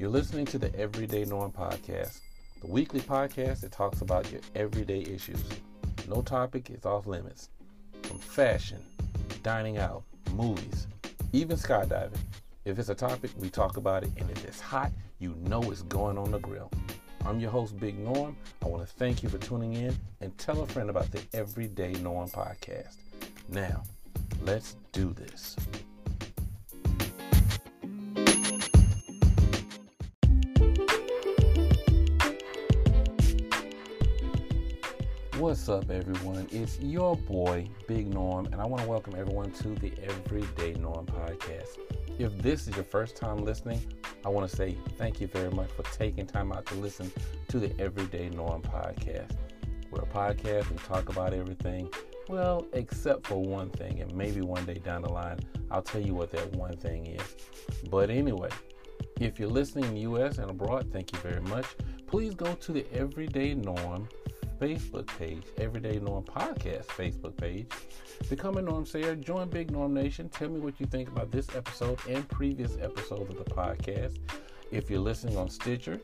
You're listening to the Everyday Norm podcast, the weekly podcast that talks about your everyday issues. No topic is off limits. From fashion, dining out, movies, even skydiving. If it's a topic, we talk about it, and if it's hot, you know it's going on the grill. I'm your host, Big Norm. I want to thank you for tuning in and tell a friend about the Everyday Norm podcast. Now, let's do this. What's up, everyone? It's your boy, Big Norm, and I want to welcome everyone to the Everyday Norm podcast. If this is your first time listening, I want to say thank you very much for taking time out to listen to the Everyday Norm podcast. We're a podcast, we talk about everything, well, except for one thing, and maybe one day down the line, I'll tell you what that one thing is. But anyway, if you're listening in the US and abroad, thank you very much. Please go to the Everyday Norm Facebook page, Everyday Norm Podcast Facebook page. Become a Norm Sayer. Join Big Norm Nation. Tell me what you think about this episode and previous episodes of the podcast. If you're listening on Stitcher,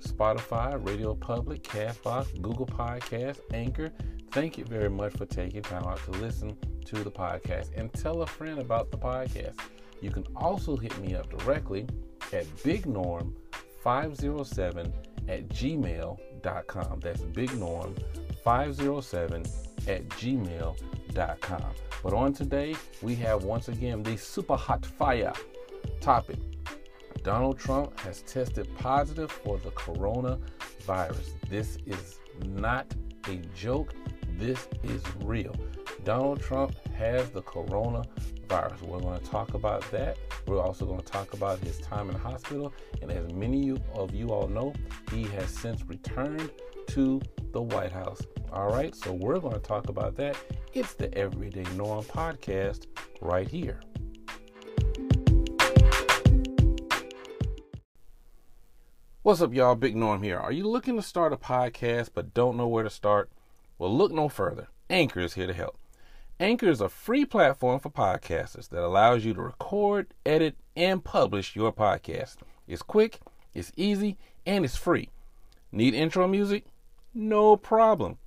Spotify, Radio Public, Castbox, Google Podcast, Anchor, thank you very much for taking time out to listen to the podcast and tell a friend about the podcast. You can also hit me up directly at BigNorm507 at gmail.com. That's BigNorm507 at gmail.com. But on today, we have once again the super hot fire topic. Donald Trump has tested positive for the coronavirus. This is not a joke. This is real. Donald Trump has the coronavirus. We're going to talk about that. We're also going to talk about his time in the hospital. And as many of you all know, he has since returned to the White House. All right, so we're going to talk about that. It's the Everyday Norm podcast right here. What's up, y'all? Big Norm here. Are you looking to start a podcast but don't know where to start? Well, look no further. Anchor is here to help. Anchor is a free platform for podcasters that allows you to record, edit, and publish your podcast. It's quick, it's easy, and it's free. Need intro music? No problem.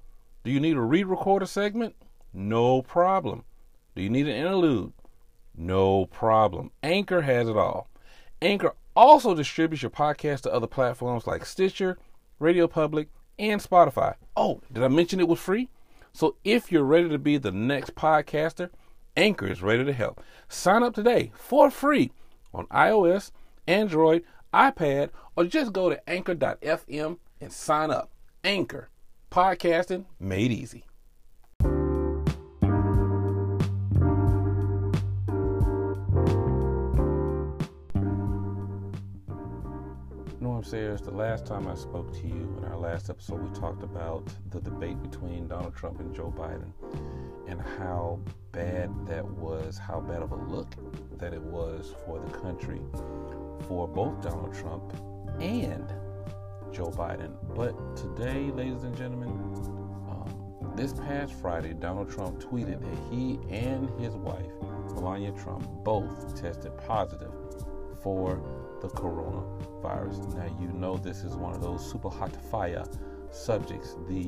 Do you need a re record a segment? No problem. Do you need an interlude? No problem. Anchor has it all. Anchor also distributes your podcast to other platforms like Stitcher, Radio Public, and Spotify. Oh, did I mention it was free? So if you're ready to be the next podcaster, Anchor is ready to help. Sign up today for free on iOS, Android, iPad, or just go to anchor.fm and sign up. Anchor, podcasting made easy. Sayers, the last time I spoke to you in our last episode, we talked about the debate between Donald Trump and Joe Biden and how bad that was, how bad of a look that it was for the country for both Donald Trump and Joe Biden. But today, ladies and gentlemen, um, this past Friday, Donald Trump tweeted that he and his wife, Melania Trump, both tested positive for the coronavirus. Now, you know this is one of those super hot fire subjects. The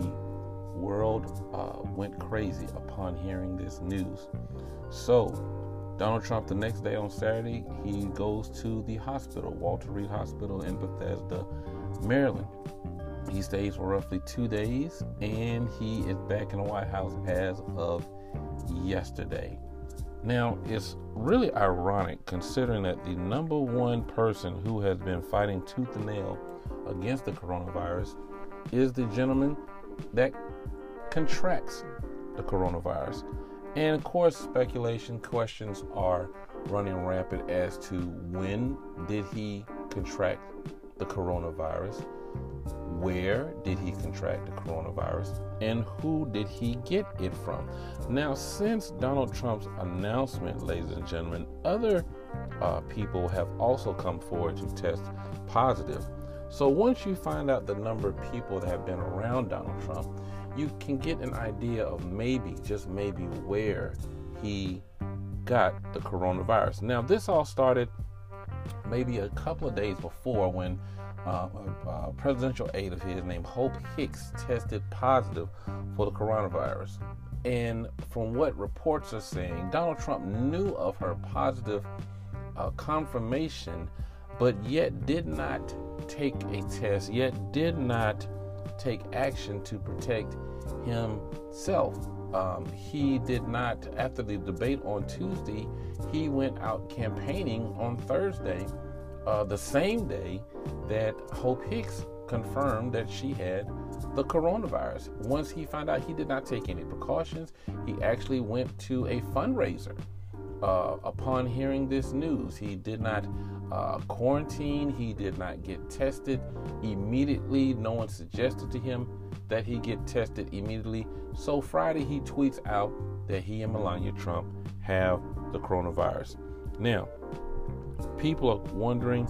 world uh, went crazy upon hearing this news. So, Donald Trump, the next day on Saturday, he goes to the hospital, Walter Reed Hospital in Bethesda, Maryland. He stays for roughly two days and he is back in the White House as of yesterday. Now, it's really ironic considering that the number one person who has been fighting tooth and nail against the coronavirus is the gentleman that contracts the coronavirus. And of course, speculation questions are running rampant as to when did he contract the coronavirus? Where did he contract the coronavirus? And who did he get it from? Now, since Donald Trump's announcement, ladies and gentlemen, other uh, people have also come forward to test positive. So once you find out the number of people that have been around Donald Trump, you can get an idea of maybe, just maybe, where he got the coronavirus. Now, this all started maybe a couple of days before when uh, a, presidential aide of his named Hope Hicks tested positive for the coronavirus. And from what reports are saying, Donald Trump knew of her positive uh, confirmation, but yet did not take a test, yet did not take action to protect himself. Um, he did not, after the debate on Tuesday, he went out campaigning on Thursday, uh, the same day that Hope Hicks confirmed that she had the coronavirus. Once he found out he did not take any precautions, he actually went to a fundraiser. Uh, upon hearing this news, he did not uh, quarantine, he did not get tested immediately. No one suggested to him that he get tested immediately. So Friday, he tweets out that he and Melania Trump have the coronavirus. Now, people are wondering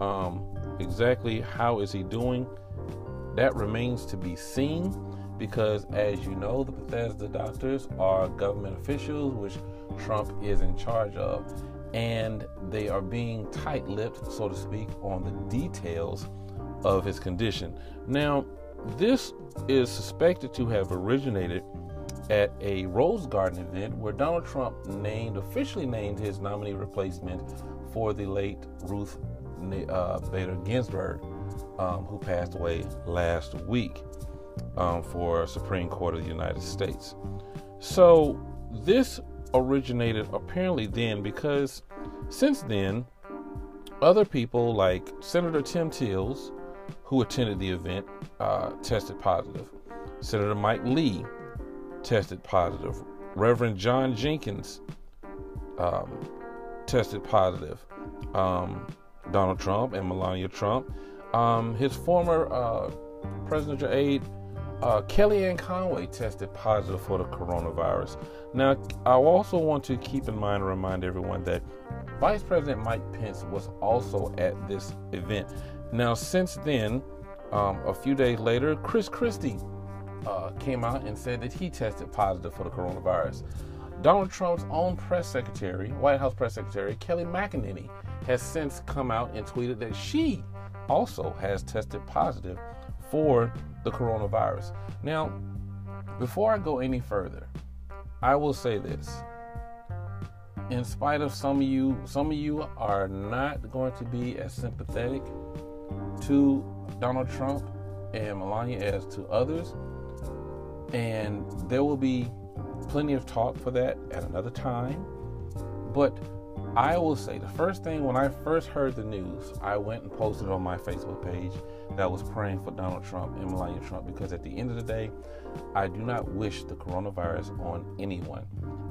um, exactly how is he doing. That remains to be seen because, as you know, the Bethesda doctors are government officials, which Trump is in charge of, and they are being tight lipped, so to speak, on the details of his condition. Now, this is suspected to have originated at a Rose Garden event where Donald Trump named officially named his nominee replacement for the late Ruth uh, Bader Ginsburg, um, who passed away last week um, for Supreme Court of the United States. So this originated apparently then because since then, other people like Senator Tim Tillis, who attended the event, uh, tested positive. Senator Mike Lee tested positive. Reverend John Jenkins um, tested positive. Um, Donald Trump and Melania Trump. Um, his former uh, presidential aide, uh, Kellyanne Conway, tested positive for the coronavirus. Now, I also want to keep in mind and remind everyone that Vice President Mike Pence was also at this event. Now, since then, um, a few days later, Chris Christie uh, came out and said that he tested positive for the coronavirus. Donald Trump's own press secretary, White House press secretary, Kelly McEnany, has since come out and tweeted that she also has tested positive for the coronavirus. Now, before I go any further, I will say this. In spite of some of you, some of you are not going to be as sympathetic to Donald Trump and Melania as to others. And there will be plenty of talk for that at another time. But I will say the first thing when I first heard the news, I went and posted on my Facebook page that I was praying for Donald Trump and Melania Trump because at the end of the day, I do not wish the coronavirus on anyone.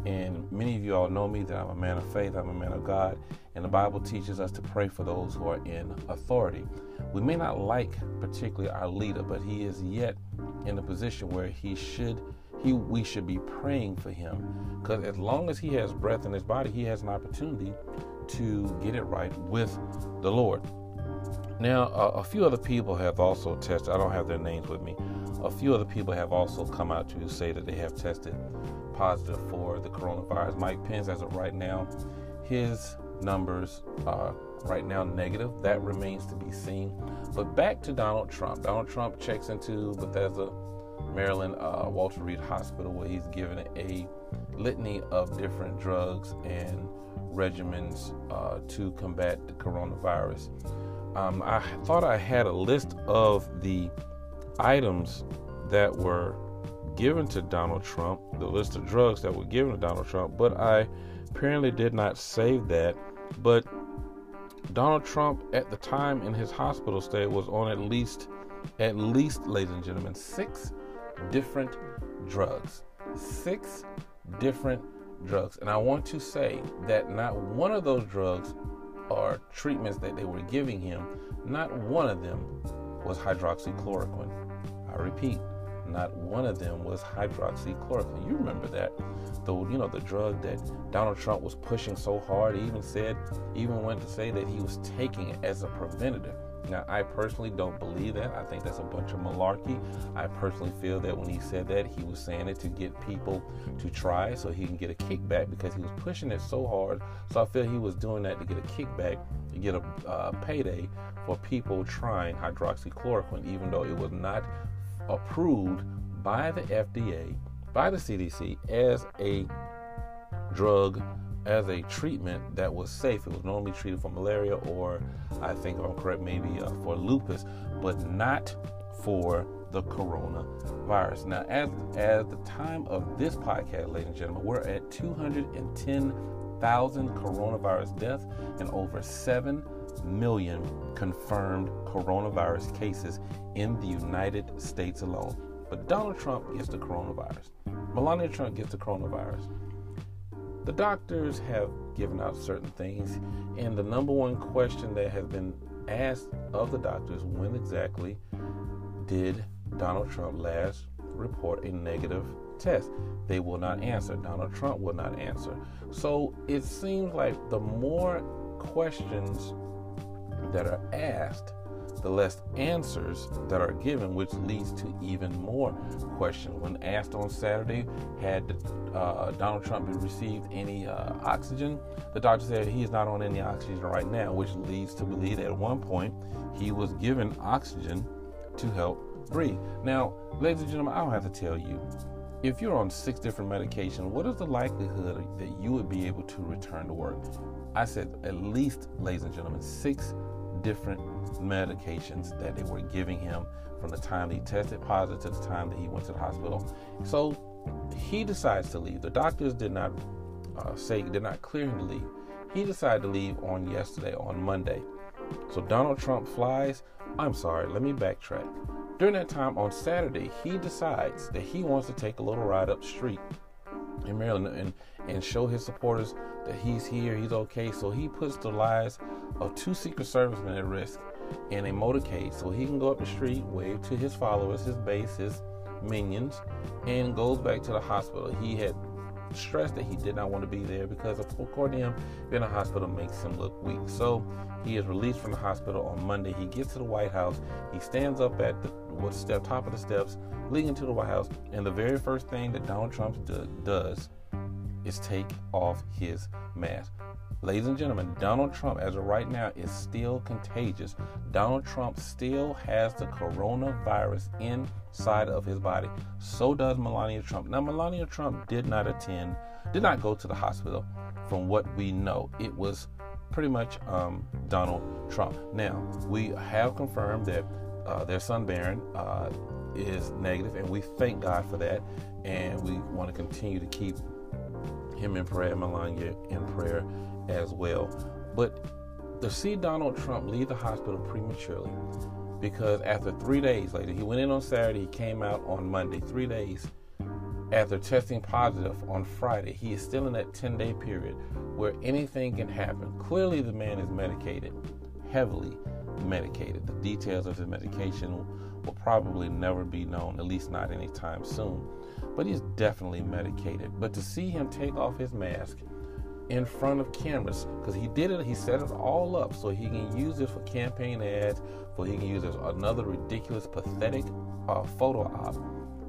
And many of you all know me that I'm a man of faith, I'm a man of God, and the Bible teaches us to pray for those who are in authority. We may not like particularly our leader, but he is yet in a position where he should he we should be praying for him. Because as long as he has breath in his body he has an opportunity to get it right with the lord. Now uh, a few other people have also tested i don't have their names with me. A few other people have also come out to say that they have tested positive for the coronavirus. Mike pence as of right now his numbers are right now negative. That remains to be seen. But back to donald trump. Donald trump checks into bethesda Maryland uh, Walter Reed Hospital, where he's given a litany of different drugs and regimens uh, to combat the coronavirus. Um, I thought I had a list of the items that were given to Donald Trump, the list of drugs that were given to Donald Trump, but I apparently did not save that. But Donald Trump, at the time in his hospital stay, was on at least, at least, ladies and gentlemen, six different drugs. Six different drugs. And I want to say that not one of those drugs or treatments that they were giving him, not one of them was hydroxychloroquine. I repeat, not one of them was hydroxychloroquine. You remember that. The you know the drug that Donald Trump was pushing so hard. He even said, even went to say that he was taking it as a preventative. Now, I personally don't believe that. I think that's a bunch of malarkey. I personally feel that when he said that, he was saying it to get people to try so he can get a kickback because he was pushing it so hard. So I feel he was doing that to get a kickback, to get a uh, payday for people trying hydroxychloroquine, even though it was not approved by the FDA, by the CDC, as a drug as a treatment that was safe. It was normally treated for malaria or, I think, I'm correct, maybe uh, for lupus, but not for the coronavirus. Now, as as the time of this podcast, ladies and gentlemen, we're at 210,000 coronavirus deaths and over 7 million confirmed coronavirus cases in the United States alone. But Donald Trump gets the coronavirus. Melania Trump gets the coronavirus. The doctors have given out certain things, and the number one question that has been asked of the doctors when exactly did Donald Trump last report a negative test? They will not answer. Donald Trump will not answer. So it seems like the more questions that are asked, the less answers that are given, which leads to even more questions. When asked on Saturday, had uh, Donald Trump received any uh, oxygen? The doctor said he is not on any oxygen right now, which leads to believe that at one point he was given oxygen to help breathe. Now, ladies and gentlemen, I don't have to tell you. If you're on six different medications, what is the likelihood that you would be able to return to work? I said at least, ladies and gentlemen, six different medications that they were giving him from the time he tested positive to the time that he went to the hospital. So he decides to leave. The doctors did not uh, say, did not clear him to leave. He decided to leave on yesterday, on Monday. So Donald Trump flies. I'm sorry, let me backtrack. During that time on Saturday, he decides that he wants to take a little ride up the street in Maryland and, and show his supporters that he's here, he's okay. So he puts the lives of two Secret Servicemen at risk in a motorcade so he can go up the street, wave to his followers, his base, his minions, and goes back to the hospital. He had stressed that he did not want to be there because, according to him, being in a hospital makes him look weak. So he is released from the hospital on Monday. He gets to the White House. He stands up at the what step top of the steps leading to the White House, and the very first thing that Donald Trump do, does is take off his mask. Ladies and gentlemen, Donald Trump, as of right now, is still contagious. Donald Trump still has the coronavirus inside of his body. So does Melania Trump. Now, Melania Trump did not attend, did not go to the hospital, from what we know. It was pretty much um, Donald Trump. Now, we have confirmed that uh, their son Barron uh, is negative, and we thank God for that. And we want to continue to keep him in prayer, Melania in prayer as well. But to see Donald Trump leave the hospital prematurely, because after three days later, he went in on Saturday, he came out on Monday, three days after testing positive on Friday, he is still in that 10 day period where anything can happen. Clearly, the man is medicated, heavily medicated. The details of his medication will probably never be known, at least not anytime soon. But he's definitely medicated. But to see him take off his mask in front of cameras because he did it. He set it all up so he can use it for campaign ads, for he can use as another ridiculous, pathetic uh, photo op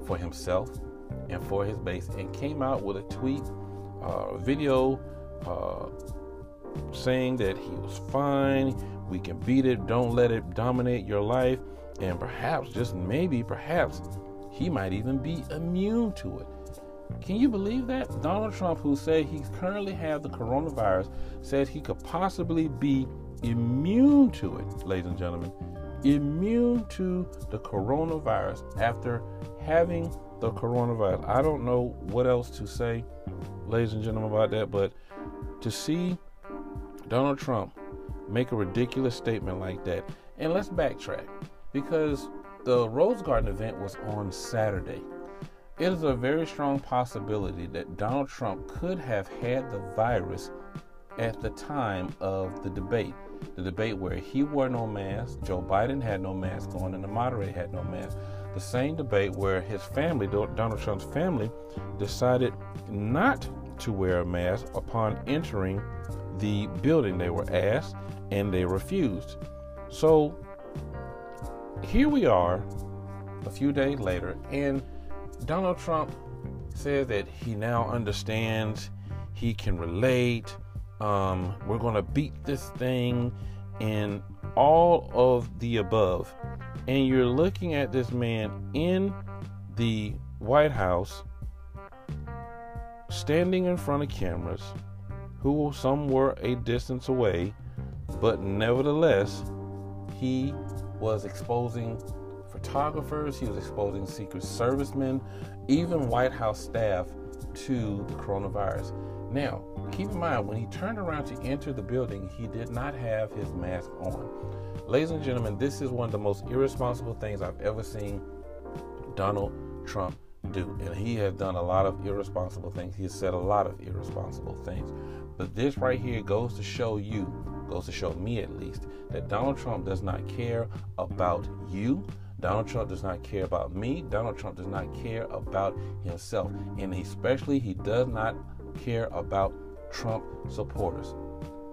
for himself and for his base, and came out with a tweet, uh, video uh, saying that he was fine. We can beat it. Don't let it dominate your life, and perhaps, just maybe, perhaps, he might even be immune to it. Can you believe that? Donald Trump, who said he currently has the coronavirus, said he could possibly be immune to it, ladies and gentlemen. Immune to the coronavirus after having the coronavirus. I don't know what else to say, ladies and gentlemen, about that, but to see Donald Trump make a ridiculous statement like that, and let's backtrack because the Rose Garden event was on Saturday. It is a very strong possibility that Donald Trump could have had the virus at the time of the debate. The debate where he wore no mask, Joe Biden had no mask on, and the moderator had no mask. The same debate where his family, Donald Trump's family, decided not to wear a mask upon entering the building. They were asked and they refused. So here we are a few days later, and Donald Trump says that he now understands, he can relate. Um, we're going to beat this thing, and all of the above. And you're looking at this man in the White House standing in front of cameras who some were a distance away, but nevertheless, he was exposing photographers, he was exposing Secret Servicemen, even White House staff to the coronavirus. Now, keep in mind, when he turned around to enter the building, he did not have his mask on. Ladies and gentlemen, this is one of the most irresponsible things I've ever seen Donald Trump do. And he has done a lot of irresponsible things. He has said a lot of irresponsible things. But this right here goes to show you, goes to show me at least, that Donald Trump does not care about you. Donald Trump does not care about me. Donald Trump does not care about himself. And especially, he does not care about Trump supporters.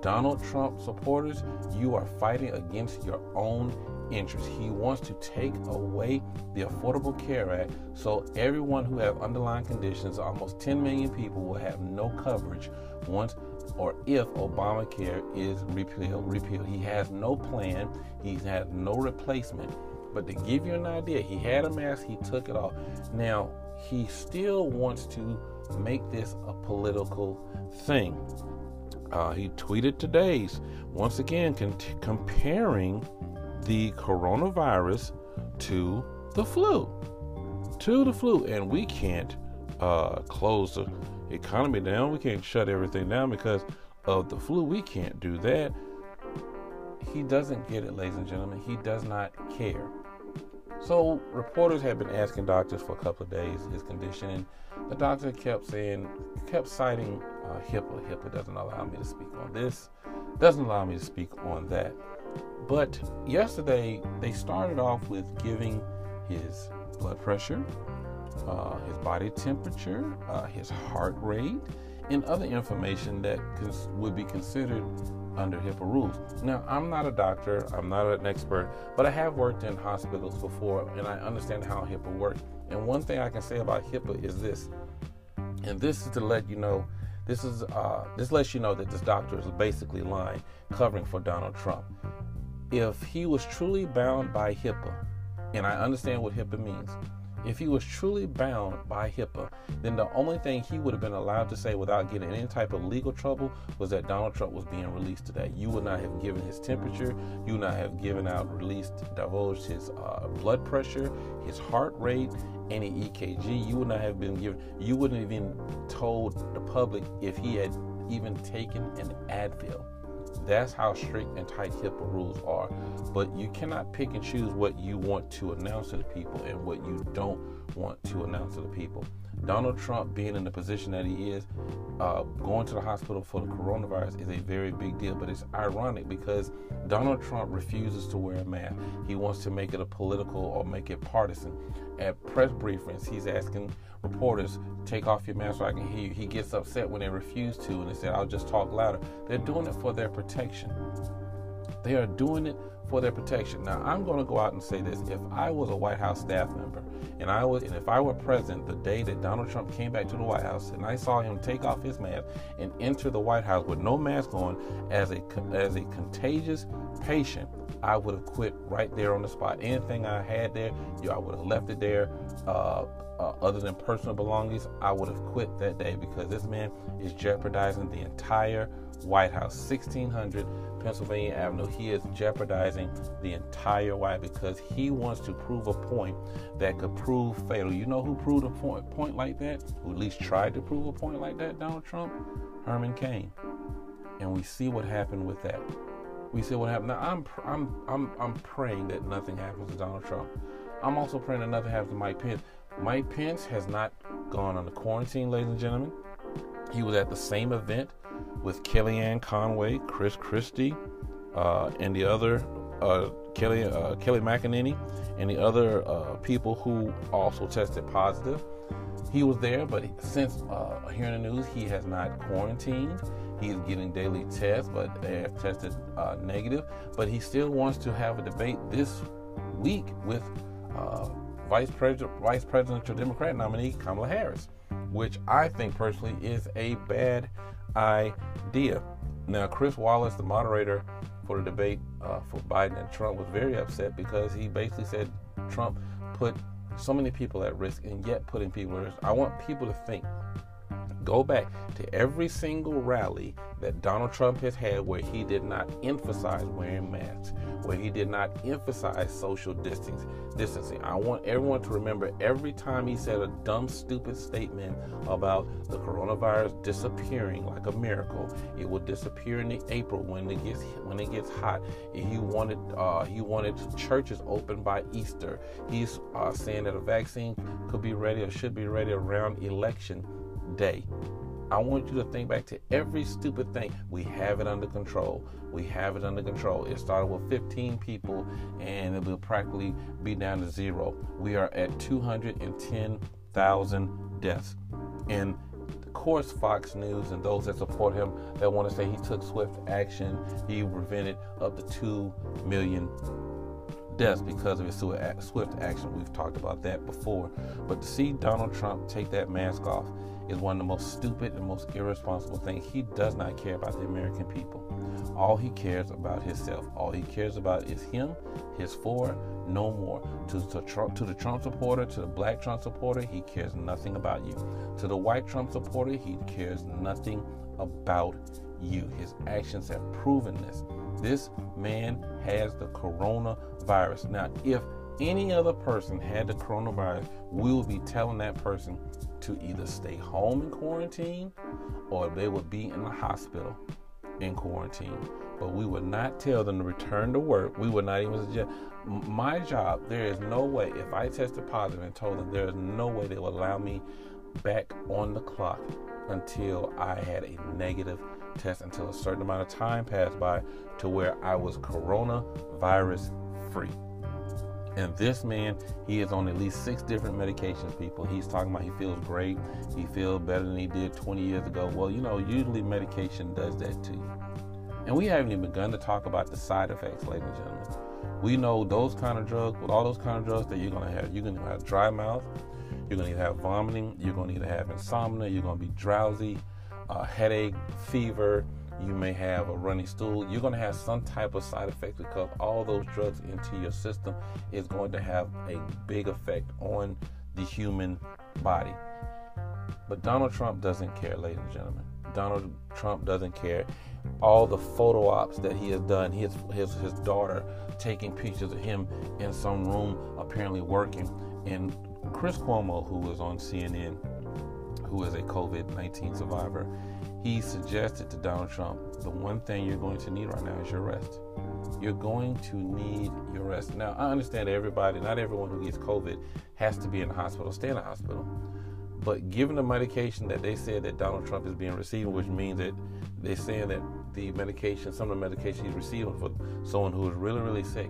Donald Trump supporters, you are fighting against your own interests. He wants to take away the Affordable Care Act so everyone who have underlying conditions, almost 10 million people, will have no coverage once or if Obamacare is repealed. Repealed. He has no plan. He has no replacement. But to give you an idea, he had a mask. He took it off. Now he still wants to make this a political thing. Uh, he tweeted today's once again con- comparing the coronavirus to the flu, to the flu, and we can't uh, close the economy down. We can't shut everything down because of the flu. We can't do that. He doesn't get it, ladies and gentlemen. He does not care. So reporters have been asking doctors for a couple of days his condition, and the doctor kept saying, kept citing uh, HIPAA. HIPAA doesn't allow me to speak on this, doesn't allow me to speak on that. But yesterday they started off with giving his blood pressure, uh, his body temperature, uh, his heart rate, and other information that cons- would be considered under HIPAA rules. Now, I'm not a doctor, I'm not an expert, but I have worked in hospitals before and I understand how HIPAA works. And one thing I can say about HIPAA is this, and this is to let you know. This is uh, this lets you know that this doctor is basically lying, covering for Donald Trump. If he was truly bound by HIPAA, and I understand what HIPAA means, if he was truly bound by HIPAA, then the only thing he would have been allowed to say without getting any type of legal trouble was that Donald Trump was being released today. You would not have given his temperature, you would not have given out, released, divulged his uh, blood pressure, his heart rate, any EKG. You would not have been given, you wouldn't have even told the public if he had even taken an Advil. That's how strict and tight HIPAA rules are. But you cannot pick and choose what you want to announce to the people and what you don't want to announce to the people. Donald Trump being in the position that he is, uh, going to the hospital for the coronavirus is a very big deal. But it's ironic because Donald Trump refuses to wear a mask. He wants to make it a political or make it partisan. At press briefings, he's asking reporters, take off your mask so I can hear you. He gets upset when they refuse to and they said, I'll just talk louder. They're doing it for their protection. They are doing it for their protection. Now, I'm going to go out and say this. If I was a White House staff member and I was and if I were present the day that Donald Trump came back to the White House and I saw him take off his mask and enter the White House with no mask on as a as a contagious patient, I would have quit right there on the spot. Anything I had there, you know, I would have left it there. Uh, uh, other than personal belongings, I would have quit that day because this man is jeopardizing the entire White House, 1600 Pennsylvania Avenue. He is jeopardizing the entire White because he wants to prove a point that could prove fatal. You know who proved a point, point like that? Who at least tried to prove a point like that? Donald Trump, Herman Cain. And we see what happened with that. We see what happened. Now I'm I'm I'm I'm praying that nothing happens to Donald Trump. I'm also praying that nothing happens to Mike Pence. Mike Pence has not gone on the quarantine, ladies and gentlemen. He was at the same event with Kellyanne Conway, Chris Christie, uh, and the other uh, Kelly uh, Kelly McEnany, and the other uh, people who also tested positive. He was there, but since uh, hearing the news, he has not quarantined. He is getting daily tests, but they have tested uh, negative. But he still wants to have a debate this week with Vice, President, Vice Presidential Democrat nominee Kamala Harris, which I think personally is a bad idea. Now, Chris Wallace, the moderator for the debate uh, for Biden and Trump, was very upset because he basically said Trump put so many people at risk and yet putting people at risk. I want people to think go back to every single rally that Donald Trump has had where he did not emphasize wearing masks, where he did not emphasize social distancing. I want everyone to remember every time he said a dumb, stupid statement about the coronavirus disappearing like a miracle. It will disappear in April when it gets when it gets hot. He wanted uh, he wanted churches open by Easter. He's uh, saying that a vaccine could be ready or should be ready around election day. I want you to think back to every stupid thing. We have it under control. We have it under control. It started with 15 people and it will practically be down to zero. We are at 210,000 deaths. And of course, Fox News and those that support him that want to say he took swift action, he prevented up to 2 million deaths because of his swift action. We've talked about that before. But to see Donald Trump take that mask off, is one of the most stupid and most irresponsible things. He does not care about the American people. All he cares about himself. All he cares about is him, his four, no more. To, to, to the Trump supporter, to the black Trump supporter, he cares nothing about you. To the white Trump supporter, he cares nothing about you. His actions have proven this. This man has the coronavirus. Now, if any other person had the coronavirus, we would be telling that person to either stay home in quarantine or they would be in the hospital in quarantine. But we would not tell them to return to work. We would not even suggest. My job, there is no way, if I tested positive and told them there is no way they will allow me back on the clock until I had a negative test, until a certain amount of time passed by to where I was coronavirus free. And this man, he is on at least six different medications, people. He's talking about he feels great. He feels better than he did 20 years ago. Well, you know, usually medication does that to you. And we haven't even begun to talk about the side effects, ladies and gentlemen. We know those kind of drugs, with all those kind of drugs that you're going to have, you're going to have dry mouth, you're going to have vomiting, you're going to either have insomnia, you're going to be drowsy, uh, headache, fever, you may have a runny stool. You're going to have some type of side effect because all those drugs into your system is going to have a big effect on the human body. But Donald Trump doesn't care, ladies and gentlemen. Donald Trump doesn't care. All the photo ops that he has done, his his his daughter taking pictures of him in some room, apparently working, and Chris Cuomo, who was on CNN, who is a COVID 19 survivor, he suggested to Donald Trump the one thing you're going to need right now is your rest. You're going to need your rest. Now, I understand everybody, not everyone who gets COVID has to be in the hospital, stay in the hospital. But given the medication that they said that Donald Trump is being receiving, which means that they're saying that the medication, some of the medication he's receiving for someone who is really, really sick,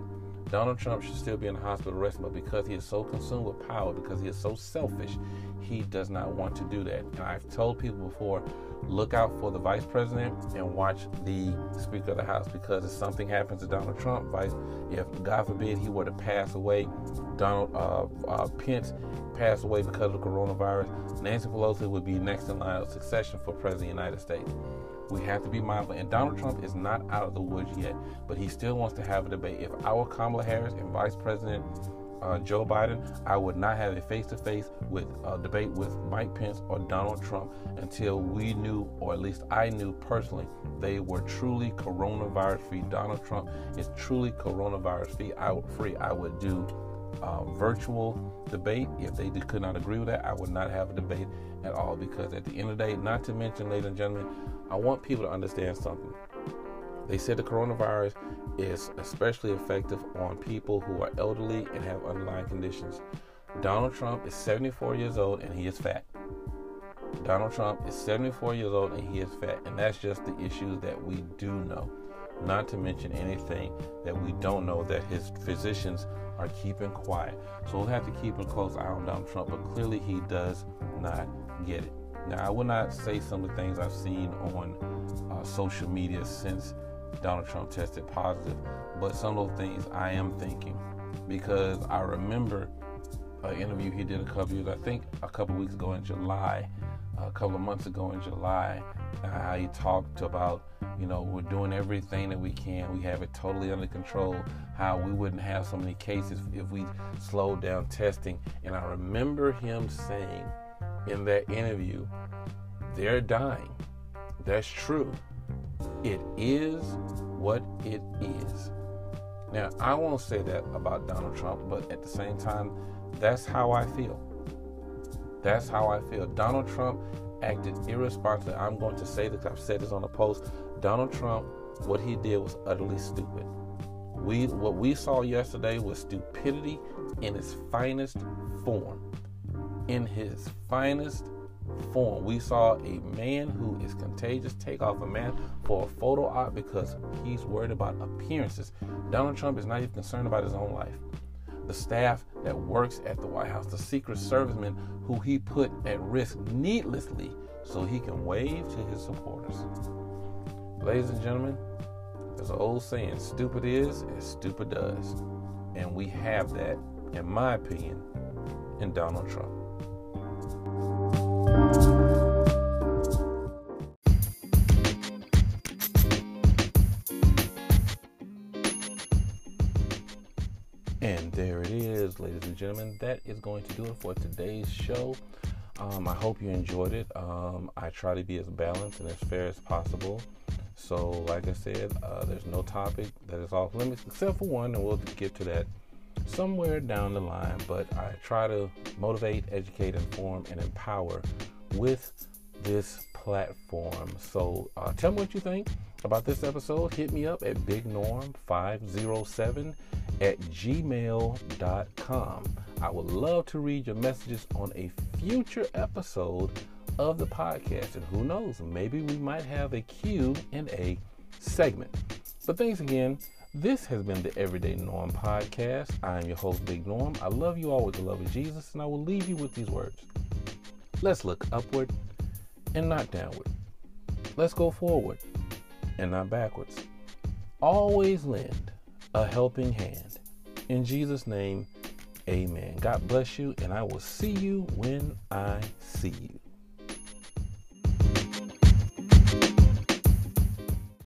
Donald Trump should still be in the hospital resting, but because he is so consumed with power, because he is so selfish, he does not want to do that. And I've told people before, look out for the vice president and watch the Speaker of the House because if something happens to Donald Trump, vice, if God forbid he were to pass away, Donald uh, uh, Pence passed away because of the coronavirus, Nancy Pelosi would be next in line of succession for President of the United States. We have to be mindful. And Donald Trump is not out of the woods yet, but he still wants to have a debate. If our Kamala Harris and Vice President uh, Joe Biden, I would not have a face-to-face with a debate with Mike Pence or Donald Trump until we knew, or at least I knew personally, they were truly coronavirus-free. Donald Trump is truly coronavirus-free. I would free. I would do uh, virtual debate. If they could not agree with that, I would not have a debate at all because at the end of the day, not to mention, ladies and gentlemen, I want people to understand something. They said the coronavirus is especially effective on people who are elderly and have underlying conditions. Donald Trump is 74 years old and he is fat. Donald Trump is 74 years old and he is fat. And that's just the issues that we do know. Not to mention anything that we don't know that his physicians are keeping quiet. So we'll have to keep a close eye on Donald Trump, but clearly he does not get it. Now, I will not say some of the things I've seen on uh, social media since Donald Trump tested positive, but some of those things I am thinking because I remember an interview he did a couple years, I think a couple weeks ago in July, a couple of months ago in July, how he talked about, you know, we're doing everything that we can. We have it totally under control. How we wouldn't have so many cases if we slowed down testing. And I remember him saying in that interview, they're dying. That's true. It is what it is. Now, I won't say that about Donald Trump, but at the same time, that's how I feel. That's how I feel. Donald Trump acted irresponsibly. I'm going to say this, I've said this on a post. Donald Trump, what he did was utterly stupid. We what we saw yesterday was stupidity in its finest form. In his finest form. We saw a man who is contagious take off a man for a photo op because he's worried about appearances. Donald Trump is not even concerned about his own life. The staff that works at the White House, the Secret Servicemen who he put at risk needlessly so he can wave to his supporters. Ladies and gentlemen, there's an old saying stupid is as stupid does. And we have that, in my opinion, in Donald Trump. Gentlemen. That is going to do it for today's show. Um, I hope you enjoyed it. Um, I try to be as balanced and as fair as possible. So, like I said, uh, there's no topic that is off limits except for one, and we'll get to that somewhere down the line. But I try to motivate, educate, inform, and empower with this platform. So, uh, tell me what you think about this episode. Hit me up at BigNorm507 at gmail.com. I would love to read your messages on a future episode of the podcast. And who knows, maybe we might have a Q and A segment. But thanks again. This has been the Everyday Norm podcast. I am your host, Big Norm. I love you all with the love of Jesus, and I will leave you with these words. Let's look upward and not downward. Let's go forward and not backwards. Always lend a helping hand. In Jesus' name, amen. God bless you, and I will see you when I see you.